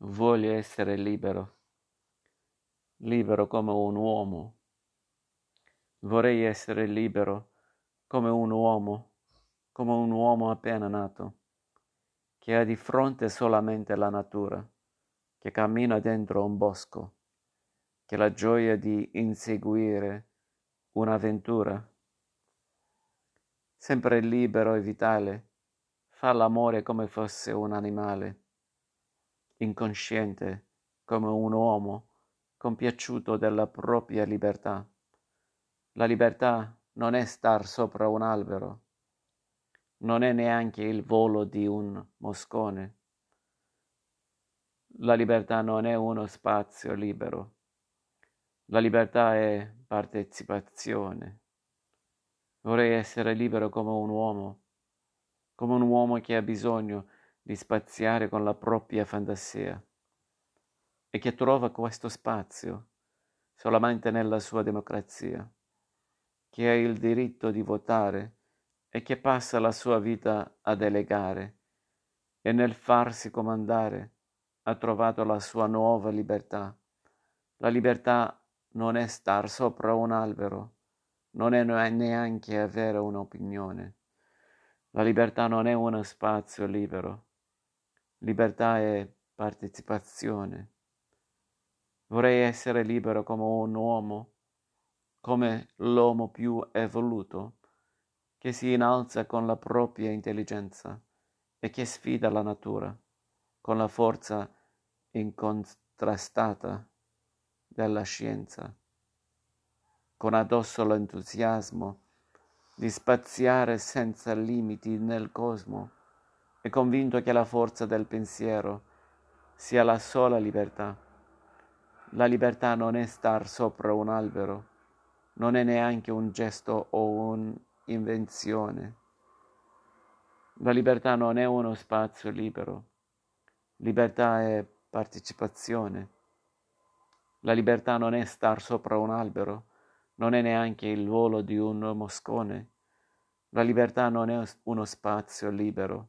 Voglio essere libero, libero come un uomo. Vorrei essere libero come un uomo, come un uomo appena nato, che ha di fronte solamente la natura, che cammina dentro un bosco, che ha la gioia di inseguire un'avventura. Sempre libero e vitale, fa l'amore come fosse un animale incosciente come un uomo compiaciuto della propria libertà. La libertà non è star sopra un albero, non è neanche il volo di un moscone. La libertà non è uno spazio libero. La libertà è partecipazione. Vorrei essere libero come un uomo, come un uomo che ha bisogno di spaziare con la propria fantasia e che trova questo spazio solamente nella sua democrazia, che ha il diritto di votare e che passa la sua vita a delegare e nel farsi comandare ha trovato la sua nuova libertà. La libertà non è star sopra un albero, non è neanche avere un'opinione. La libertà non è uno spazio libero, Libertà e partecipazione. Vorrei essere libero come un uomo, come l'uomo più evoluto, che si innalza con la propria intelligenza e che sfida la natura con la forza incontrastata della scienza, con addosso l'entusiasmo di spaziare senza limiti nel cosmo è convinto che la forza del pensiero sia la sola libertà. La libertà non è star sopra un albero, non è neanche un gesto o un'invenzione. La libertà non è uno spazio libero, libertà è partecipazione. La libertà non è star sopra un albero, non è neanche il volo di un moscone. La libertà non è uno spazio libero,